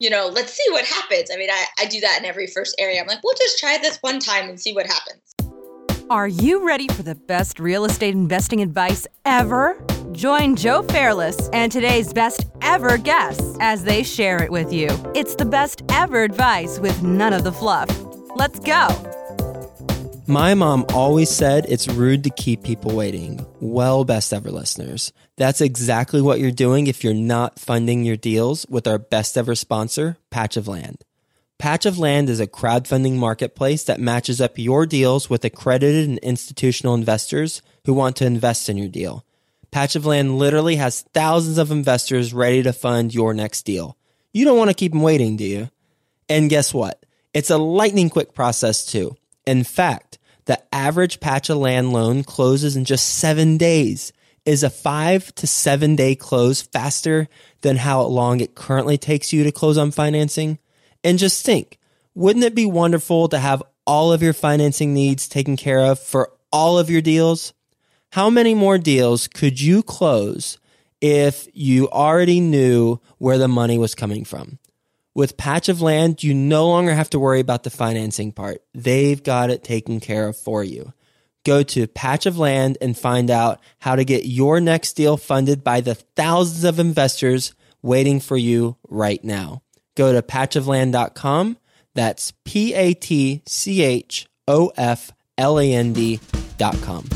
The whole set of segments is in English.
you know, let's see what happens. I mean, I, I do that in every first area. I'm like, we'll just try this one time and see what happens. Are you ready for the best real estate investing advice ever? Join Joe Fairless and today's best ever guests as they share it with you. It's the best ever advice with none of the fluff. Let's go. My mom always said it's rude to keep people waiting. Well, best ever listeners, that's exactly what you're doing if you're not funding your deals with our best ever sponsor, Patch of Land. Patch of Land is a crowdfunding marketplace that matches up your deals with accredited and institutional investors who want to invest in your deal. Patch of Land literally has thousands of investors ready to fund your next deal. You don't want to keep them waiting, do you? And guess what? It's a lightning quick process too. In fact, the average patch of land loan closes in just seven days. Is a five to seven day close faster than how long it currently takes you to close on financing? And just think, wouldn't it be wonderful to have all of your financing needs taken care of for all of your deals? How many more deals could you close if you already knew where the money was coming from? With Patch of Land, you no longer have to worry about the financing part. They've got it taken care of for you. Go to Patch of Land and find out how to get your next deal funded by the thousands of investors waiting for you right now go to patchofland.com. That's P A T C H O F L A N D.com.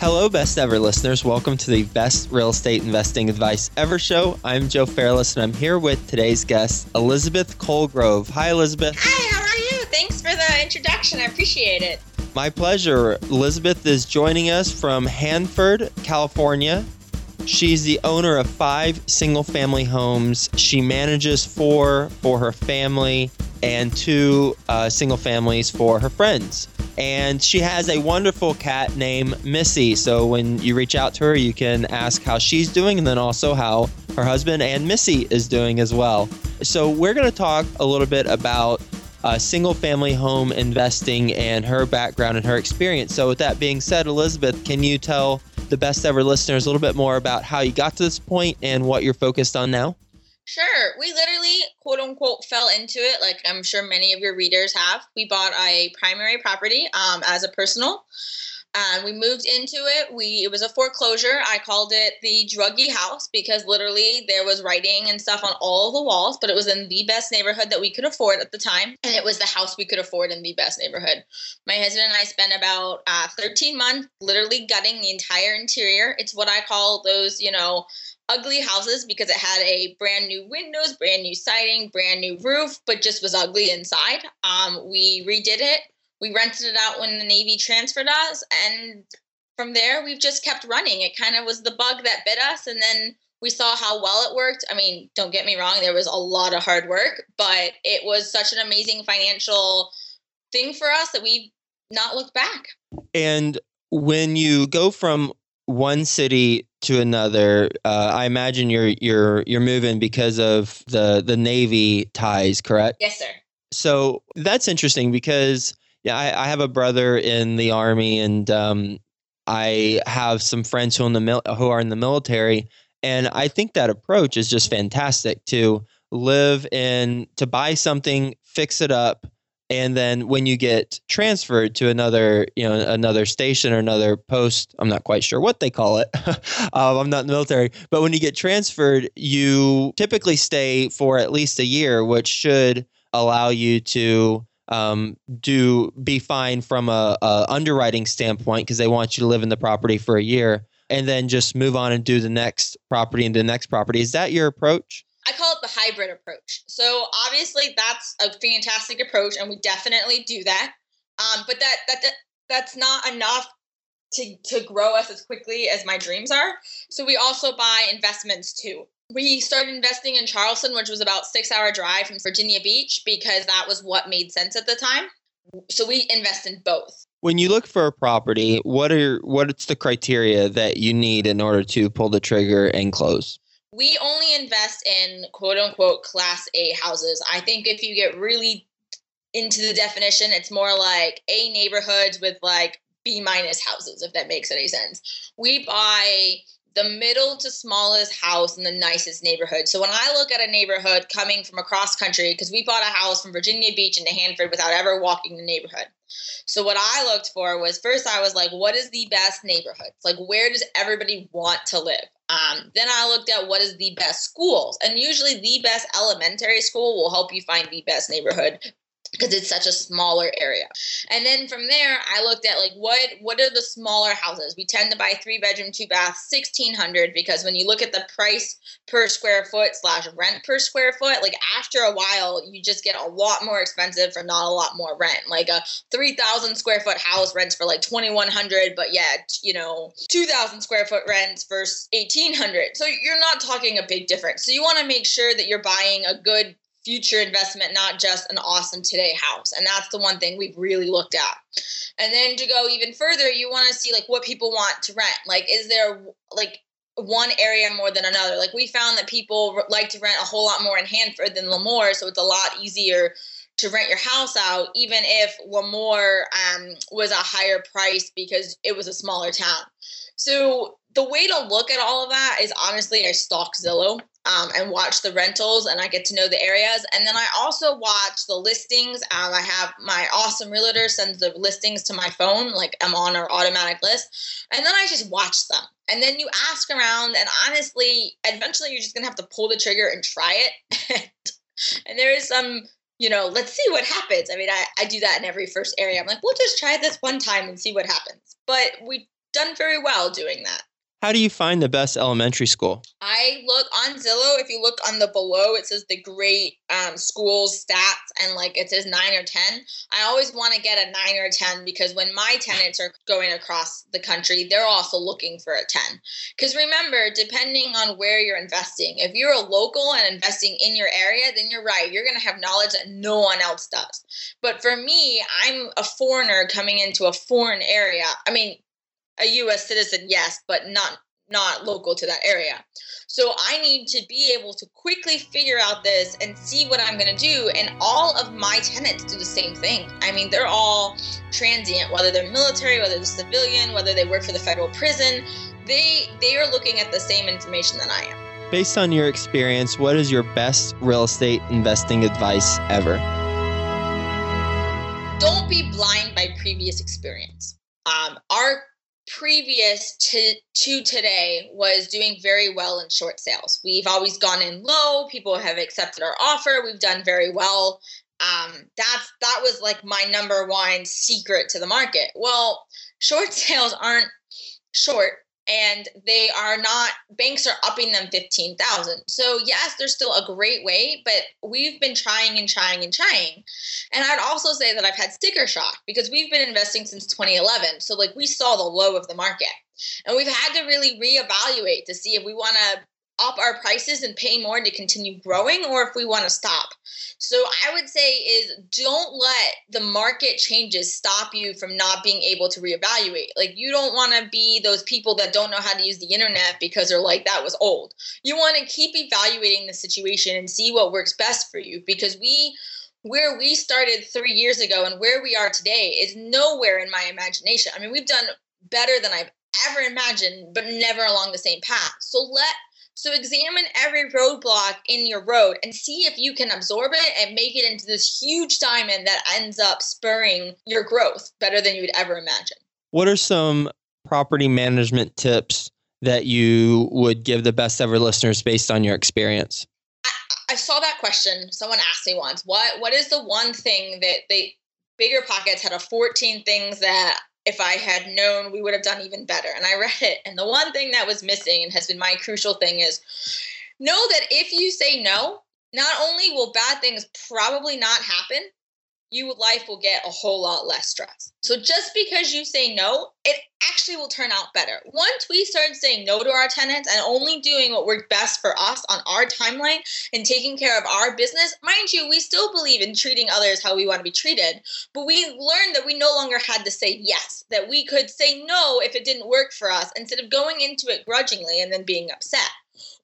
Hello, best ever listeners. Welcome to the best real estate investing advice ever show. I'm Joe Fairless, and I'm here with today's guest, Elizabeth Colgrove. Hi, Elizabeth. Hi, how are you? Thanks for the introduction. I appreciate it. My pleasure. Elizabeth is joining us from Hanford, California. She's the owner of five single family homes. She manages four for her family and two uh, single families for her friends. And she has a wonderful cat named Missy. So when you reach out to her, you can ask how she's doing and then also how her husband and Missy is doing as well. So we're going to talk a little bit about uh, single family home investing and her background and her experience. So, with that being said, Elizabeth, can you tell the best ever listeners a little bit more about how you got to this point and what you're focused on now? Sure. We literally, quote unquote, fell into it, like I'm sure many of your readers have. We bought a primary property um, as a personal and we moved into it. We it was a foreclosure. I called it the druggy house because literally there was writing and stuff on all the walls but it was in the best neighborhood that we could afford at the time and it was the house we could afford in the best neighborhood. My husband and i spent about uh, 13 months literally gutting the entire interior. It's what i call those you know ugly houses because it had a brand new windows brand new siding brand new roof but just was ugly inside. Um, we redid it we rented it out when the Navy transferred us, and from there we've just kept running. It kind of was the bug that bit us, and then we saw how well it worked. I mean, don't get me wrong, there was a lot of hard work, but it was such an amazing financial thing for us that we've not looked back. And when you go from one city to another, uh, I imagine you're you're you're moving because of the the Navy ties, correct? Yes, sir. So that's interesting because yeah, I, I have a brother in the army, and um, I have some friends who in the mil- who are in the military, and I think that approach is just fantastic to live in to buy something, fix it up, and then when you get transferred to another you know another station or another post i'm not quite sure what they call it um, i'm not in the military but when you get transferred you typically stay for at least a year which should allow you to um, do be fine from a, a underwriting standpoint because they want you to live in the property for a year and then just move on and do the next property and the next property. Is that your approach? I call it the hybrid approach. So obviously that's a fantastic approach, and we definitely do that. Um, but that, that that that's not enough to to grow us as quickly as my dreams are. So we also buy investments too we started investing in Charleston, which was about six hour drive from Virginia Beach, because that was what made sense at the time. So we invest in both. When you look for a property, what are what's the criteria that you need in order to pull the trigger and close? We only invest in quote unquote class A houses. I think if you get really into the definition, it's more like A neighborhoods with like B minus houses, if that makes any sense. We buy the middle to smallest house in the nicest neighborhood. So when I look at a neighborhood coming from across country, because we bought a house from Virginia Beach into Hanford without ever walking the neighborhood. So what I looked for was first I was like, what is the best neighborhood? Like where does everybody want to live? Um, then I looked at what is the best schools, and usually the best elementary school will help you find the best neighborhood because it's such a smaller area. And then from there, I looked at like what what are the smaller houses? We tend to buy three bedroom, two bath, sixteen hundred because when you look at the price per square foot slash rent per square foot, like after a while, you just get a lot more expensive for not a lot more rent. Like a three thousand square foot house rents for like twenty one hundred, but yet you know two thousand square foot rents for eighteen hundred. So you're not talking a big difference. So you want to make sure that you're buying a good future investment, not just an awesome today house. And that's the one thing we've really looked at. And then to go even further, you want to see like what people want to rent. Like, is there like one area more than another? Like, we found that people like to rent a whole lot more in Hanford than Lemoore, so it's a lot easier to rent your house out, even if Lemoore um, was a higher price because it was a smaller town. So the way to look at all of that is honestly, I stalk Zillow um, and watch the rentals and I get to know the areas. And then I also watch the listings. Um, I have my awesome realtor sends the listings to my phone, like I'm on our automatic list. And then I just watch them. And then you ask around, and honestly, eventually you're just gonna have to pull the trigger and try it. and there is some you know, let's see what happens. I mean, I, I do that in every first area. I'm like, we'll just try this one time and see what happens. But we've done very well doing that. How do you find the best elementary school? I look on Zillow. If you look on the Zillow, it says the great um, schools stats, and like it says nine or ten. I always want to get a nine or a ten because when my tenants are going across the country, they're also looking for a ten. Because remember, depending on where you're investing, if you're a local and investing in your area, then you're right. You're going to have knowledge that no one else does. But for me, I'm a foreigner coming into a foreign area. I mean, a US citizen, yes, but not not local to that area. So I need to be able to quickly figure out this and see what I'm going to do and all of my tenants do the same thing. I mean, they're all transient whether they're military, whether they're civilian, whether they work for the federal prison. They they are looking at the same information that I am. Based on your experience, what is your best real estate investing advice ever? Don't be blind by previous experience. Um, our previous to to today was doing very well in short sales. We've always gone in low. People have accepted our offer. We've done very well. Um, that's that was like my number one secret to the market. Well, short sales aren't short and they are not banks are upping them 15,000. So yes, there's still a great way, but we've been trying and trying and trying. And I'd also say that I've had sticker shock because we've been investing since 2011. So like we saw the low of the market. And we've had to really reevaluate to see if we want to up our prices and pay more to continue growing or if we want to stop. So I would say is don't let the market changes stop you from not being able to reevaluate. Like you don't want to be those people that don't know how to use the internet because they're like that was old. You want to keep evaluating the situation and see what works best for you because we where we started 3 years ago and where we are today is nowhere in my imagination. I mean, we've done better than I've ever imagined, but never along the same path. So let so examine every roadblock in your road and see if you can absorb it and make it into this huge diamond that ends up spurring your growth better than you would ever imagine. What are some property management tips that you would give the best ever listeners based on your experience? I, I saw that question. Someone asked me once, what what is the one thing that they Bigger Pockets had a 14 things that if I had known, we would have done even better. And I read it. And the one thing that was missing and has been my crucial thing is know that if you say no, not only will bad things probably not happen, you life will get a whole lot less stress. So just because you say no, it actually will turn out better. Once we start saying no to our tenants and only doing what worked best for us on our timeline and taking care of our business, mind you, we still believe in treating others how we want to be treated, but we learned that we no longer had to say yes, that we could say no if it didn't work for us instead of going into it grudgingly and then being upset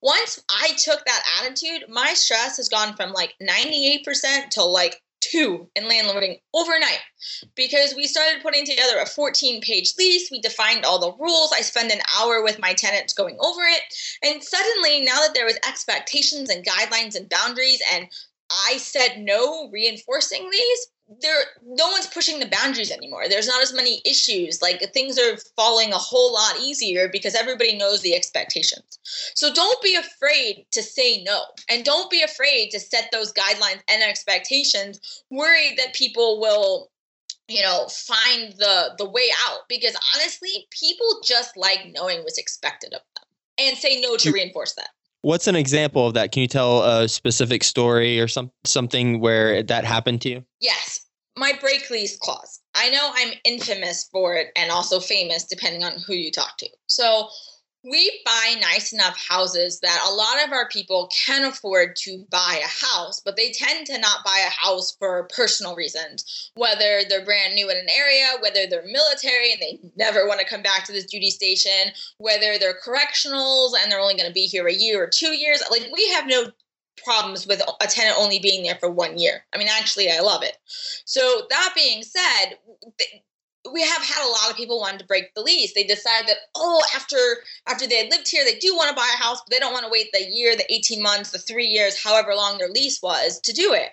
once I took that attitude, my stress has gone from like 98% to like two in landlording overnight because we started putting together a 14 page lease. We defined all the rules. I spent an hour with my tenants going over it. And suddenly, now that there was expectations and guidelines and boundaries, and I said no, reinforcing these, there no one's pushing the boundaries anymore. There's not as many issues. Like things are falling a whole lot easier because everybody knows the expectations. So don't be afraid to say no. And don't be afraid to set those guidelines and expectations worried that people will you know find the the way out. Because honestly people just like knowing what's expected of them and say no to reinforce that What's an example of that? Can you tell a specific story or some something where that happened to you? Yes. My break lease clause. I know I'm infamous for it and also famous depending on who you talk to. So we buy nice enough houses that a lot of our people can afford to buy a house, but they tend to not buy a house for personal reasons, whether they're brand new in an area, whether they're military and they never want to come back to this duty station, whether they're correctionals and they're only going to be here a year or two years. Like, we have no problems with a tenant only being there for one year. I mean, actually, I love it. So, that being said, we have had a lot of people wanting to break the lease. They decide that oh, after after they had lived here, they do want to buy a house, but they don't want to wait the year, the eighteen months, the three years, however long their lease was to do it.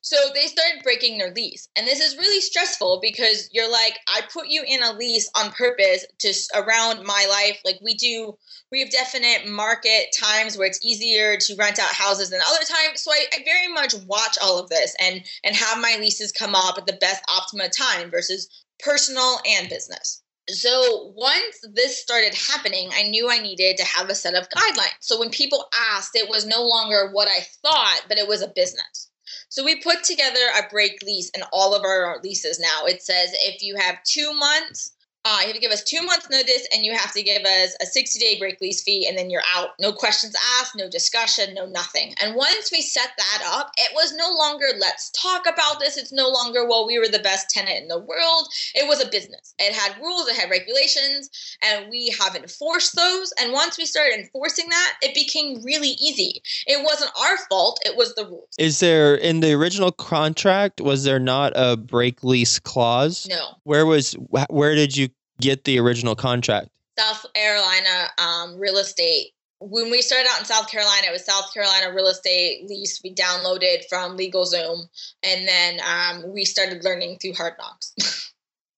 So they started breaking their lease, and this is really stressful because you're like, I put you in a lease on purpose to around my life. Like we do, we have definite market times where it's easier to rent out houses than other times. So I, I very much watch all of this and and have my leases come up at the best optima time versus personal and business. So once this started happening, I knew I needed to have a set of guidelines. So when people asked, it was no longer what I thought, but it was a business. So we put together a break lease in all of our leases now. It says if you have two months uh, you have to give us two months notice and you have to give us a 60 day break lease fee and then you're out. No questions asked no discussion no nothing. And once we set that up it was no longer let's talk about this. It's no longer well we were the best tenant in the world. It was a business. It had rules it had regulations and we have enforced those. And once we started enforcing that it became really easy. It wasn't our fault it was the rules. Is there in the original contract was there not a break lease clause? No. Where was where did you get the original contract? South Carolina um, real estate. When we started out in South Carolina, it was South Carolina real estate lease. We downloaded from LegalZoom, and then um, we started learning through Hard Knocks.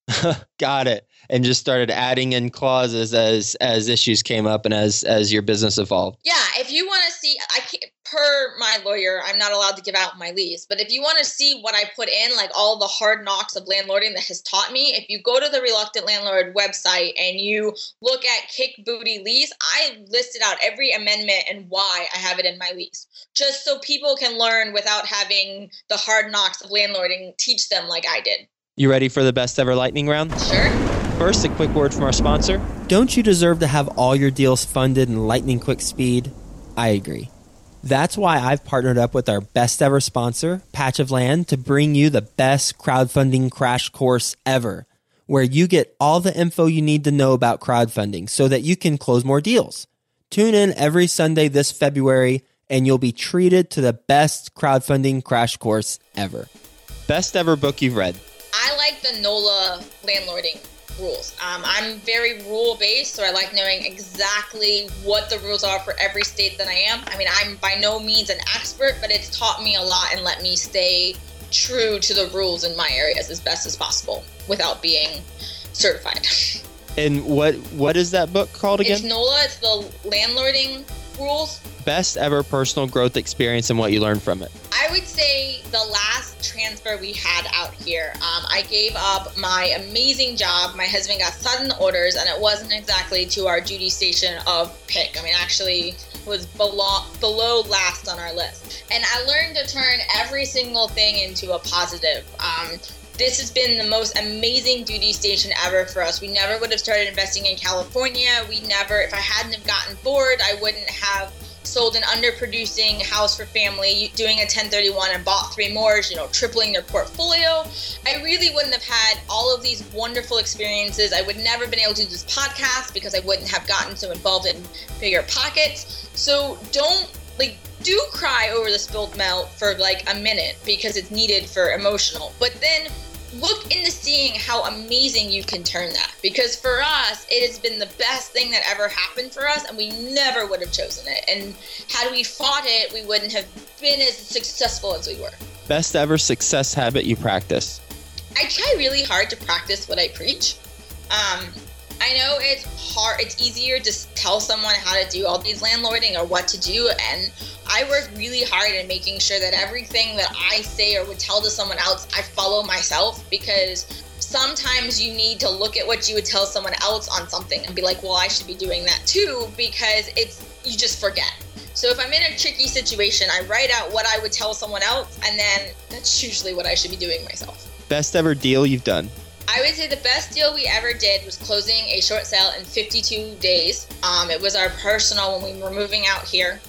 Got it. And just started adding in clauses as as issues came up and as as your business evolved. Yeah, if you want to see, I can't, per my lawyer, I'm not allowed to give out my lease. But if you want to see what I put in, like all the hard knocks of landlording that has taught me, if you go to the Reluctant Landlord website and you look at Kick Booty Lease, I listed out every amendment and why I have it in my lease, just so people can learn without having the hard knocks of landlording teach them like I did. You ready for the best ever lightning round? Sure. First, a quick word from our sponsor. Don't you deserve to have all your deals funded in lightning quick speed? I agree. That's why I've partnered up with our best ever sponsor, Patch of Land, to bring you the best crowdfunding crash course ever, where you get all the info you need to know about crowdfunding so that you can close more deals. Tune in every Sunday this February, and you'll be treated to the best crowdfunding crash course ever. Best ever book you've read. I like the Nolo landlording rules. Um, I'm very rule based, so I like knowing exactly what the rules are for every state that I am. I mean, I'm by no means an expert, but it's taught me a lot and let me stay true to the rules in my areas as best as possible without being certified. And what what is that book called again? It's Nolo. It's the landlording rules. Best ever personal growth experience and what you learned from it. I would say the last transfer we had out here, um, I gave up my amazing job. My husband got sudden orders, and it wasn't exactly to our duty station of pick. I mean, actually, was below, below last on our list. And I learned to turn every single thing into a positive. Um, this has been the most amazing duty station ever for us. We never would have started investing in California. We never, if I hadn't have gotten bored, I wouldn't have sold an underproducing house for family, doing a 1031 and bought three more, you know, tripling their portfolio. I really wouldn't have had all of these wonderful experiences. I would never been able to do this podcast because I wouldn't have gotten so involved in bigger pockets. So don't like do cry over the spilled milk for like a minute because it's needed for emotional. But then look into seeing how amazing you can turn that because for us it has been the best thing that ever happened for us and we never would have chosen it and had we fought it we wouldn't have been as successful as we were best ever success habit you practice i try really hard to practice what i preach um, I know it's hard, it's easier to tell someone how to do all these landlording or what to do. And I work really hard in making sure that everything that I say or would tell to someone else, I follow myself because sometimes you need to look at what you would tell someone else on something and be like, well, I should be doing that too because it's, you just forget. So if I'm in a tricky situation, I write out what I would tell someone else, and then that's usually what I should be doing myself. Best ever deal you've done? I would say the best deal we ever did was closing a short sale in 52 days. Um, it was our personal when we were moving out here,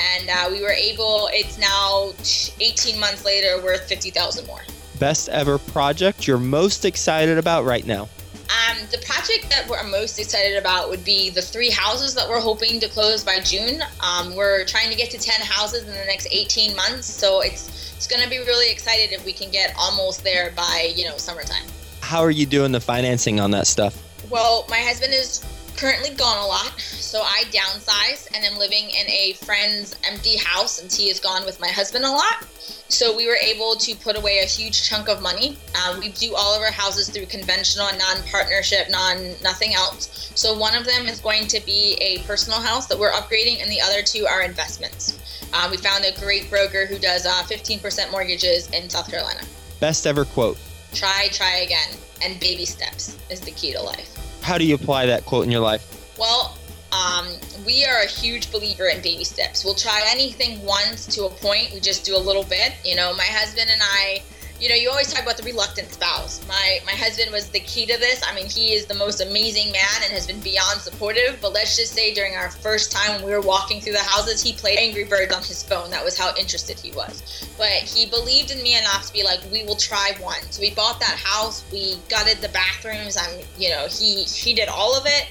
and uh, we were able. It's now 18 months later, worth 50,000 more. Best ever project you're most excited about right now? Um, the project that we're most excited about would be the three houses that we're hoping to close by June. Um, we're trying to get to 10 houses in the next 18 months, so it's it's going to be really excited if we can get almost there by you know summertime. How are you doing the financing on that stuff? Well, my husband is currently gone a lot, so I downsized and am living in a friend's empty house, and he is gone with my husband a lot. So we were able to put away a huge chunk of money. Uh, we do all of our houses through conventional and non-partnership, non nothing else. So one of them is going to be a personal house that we're upgrading, and the other two are investments. Uh, we found a great broker who does uh, 15% mortgages in South Carolina. Best ever quote. Try, try again, and baby steps is the key to life. How do you apply that quote in your life? Well, um, we are a huge believer in baby steps. We'll try anything once to a point. We just do a little bit. You know, my husband and I you know, you always talk about the reluctant spouse. My my husband was the key to this. I mean, he is the most amazing man and has been beyond supportive. But let's just say during our first time when we were walking through the houses, he played Angry Birds on his phone. That was how interested he was. But he believed in me enough to be like, we will try one. So we bought that house. We gutted the bathrooms. I'm, you know, he he did all of it,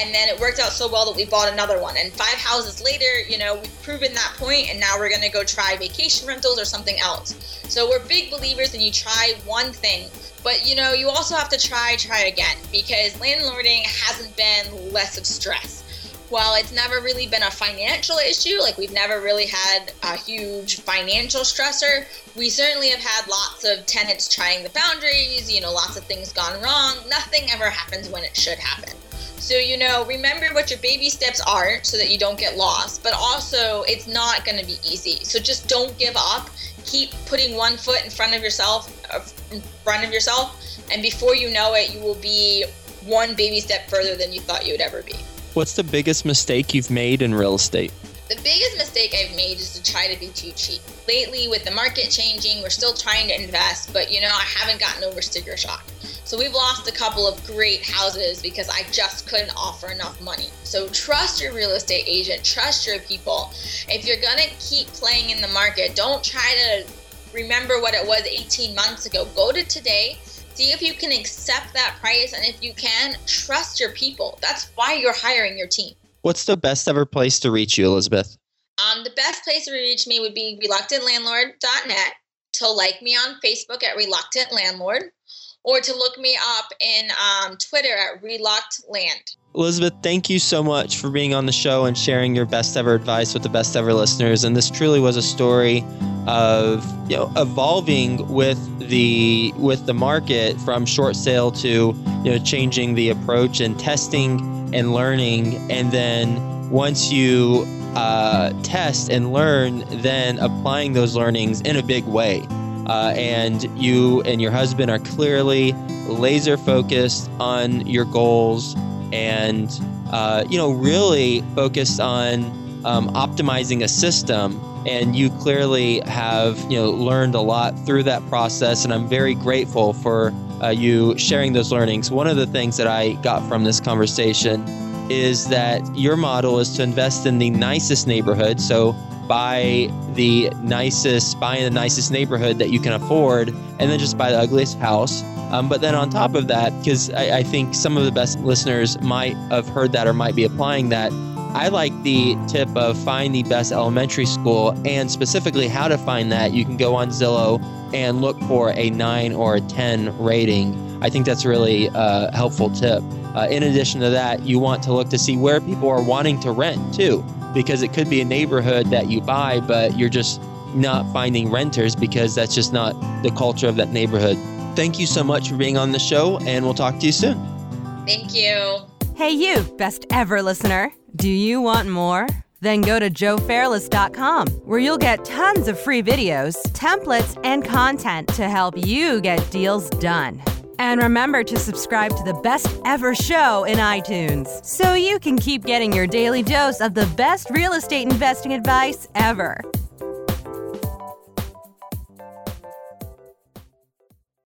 and then it worked out so well that we bought another one. And five houses later, you know, we've proven that point, and now we're gonna go try vacation rentals or something else. So we're big believers in you try one thing, but you know, you also have to try, try again because landlording hasn't been less of stress. While it's never really been a financial issue, like we've never really had a huge financial stressor, we certainly have had lots of tenants trying the boundaries, you know, lots of things gone wrong. Nothing ever happens when it should happen. So, you know, remember what your baby steps are so that you don't get lost, but also it's not going to be easy. So just don't give up keep putting one foot in front of yourself, uh, in front of yourself, and before you know it, you will be one baby step further than you thought you would ever be. What's the biggest mistake you've made in real estate? The biggest mistake I've made is to try to be too cheap. Lately, with the market changing, we're still trying to invest, but you know, I haven't gotten over sticker shock. So we've lost a couple of great houses because I just couldn't offer enough money. So trust your real estate agent, trust your people. If you're going to keep playing in the market, don't try to remember what it was 18 months ago. Go to today, see if you can accept that price, and if you can, trust your people. That's why you're hiring your team. What's the best ever place to reach you, Elizabeth? Um, the best place to reach me would be reluctantlandlord.net, to like me on Facebook at Reluctant Landlord, or to look me up in um, Twitter at Reluct Land. Elizabeth, thank you so much for being on the show and sharing your best ever advice with the best ever listeners. And this truly was a story of you know evolving with the with the market from short sale to you know changing the approach and testing and learning, and then once you uh, test and learn, then applying those learnings in a big way uh, and you and your husband are clearly laser focused on your goals and uh, you know really focused on um, optimizing a system. And you clearly have you know learned a lot through that process and i'm very grateful for uh, you sharing those learnings. One of the things that i got from this conversation is that your model is to invest in the nicest neighborhood. So buy the nicest, buy in the nicest neighborhood that you can afford, and then just buy the ugliest house. Um, but then on top of that, because I, I think some of the best listeners might have heard that or might be applying that, I like the tip of find the best elementary school and specifically how to find that. You can go on Zillow and look for a nine or a 10 rating. I think that's a really uh, helpful tip. Uh, in addition to that, you want to look to see where people are wanting to rent too, because it could be a neighborhood that you buy, but you're just not finding renters because that's just not the culture of that neighborhood. Thank you so much for being on the show, and we'll talk to you soon. Thank you. Hey, you, best ever listener. Do you want more? Then go to joefairless.com where you'll get tons of free videos, templates, and content to help you get deals done. And remember to subscribe to the best ever show in iTunes so you can keep getting your daily dose of the best real estate investing advice ever.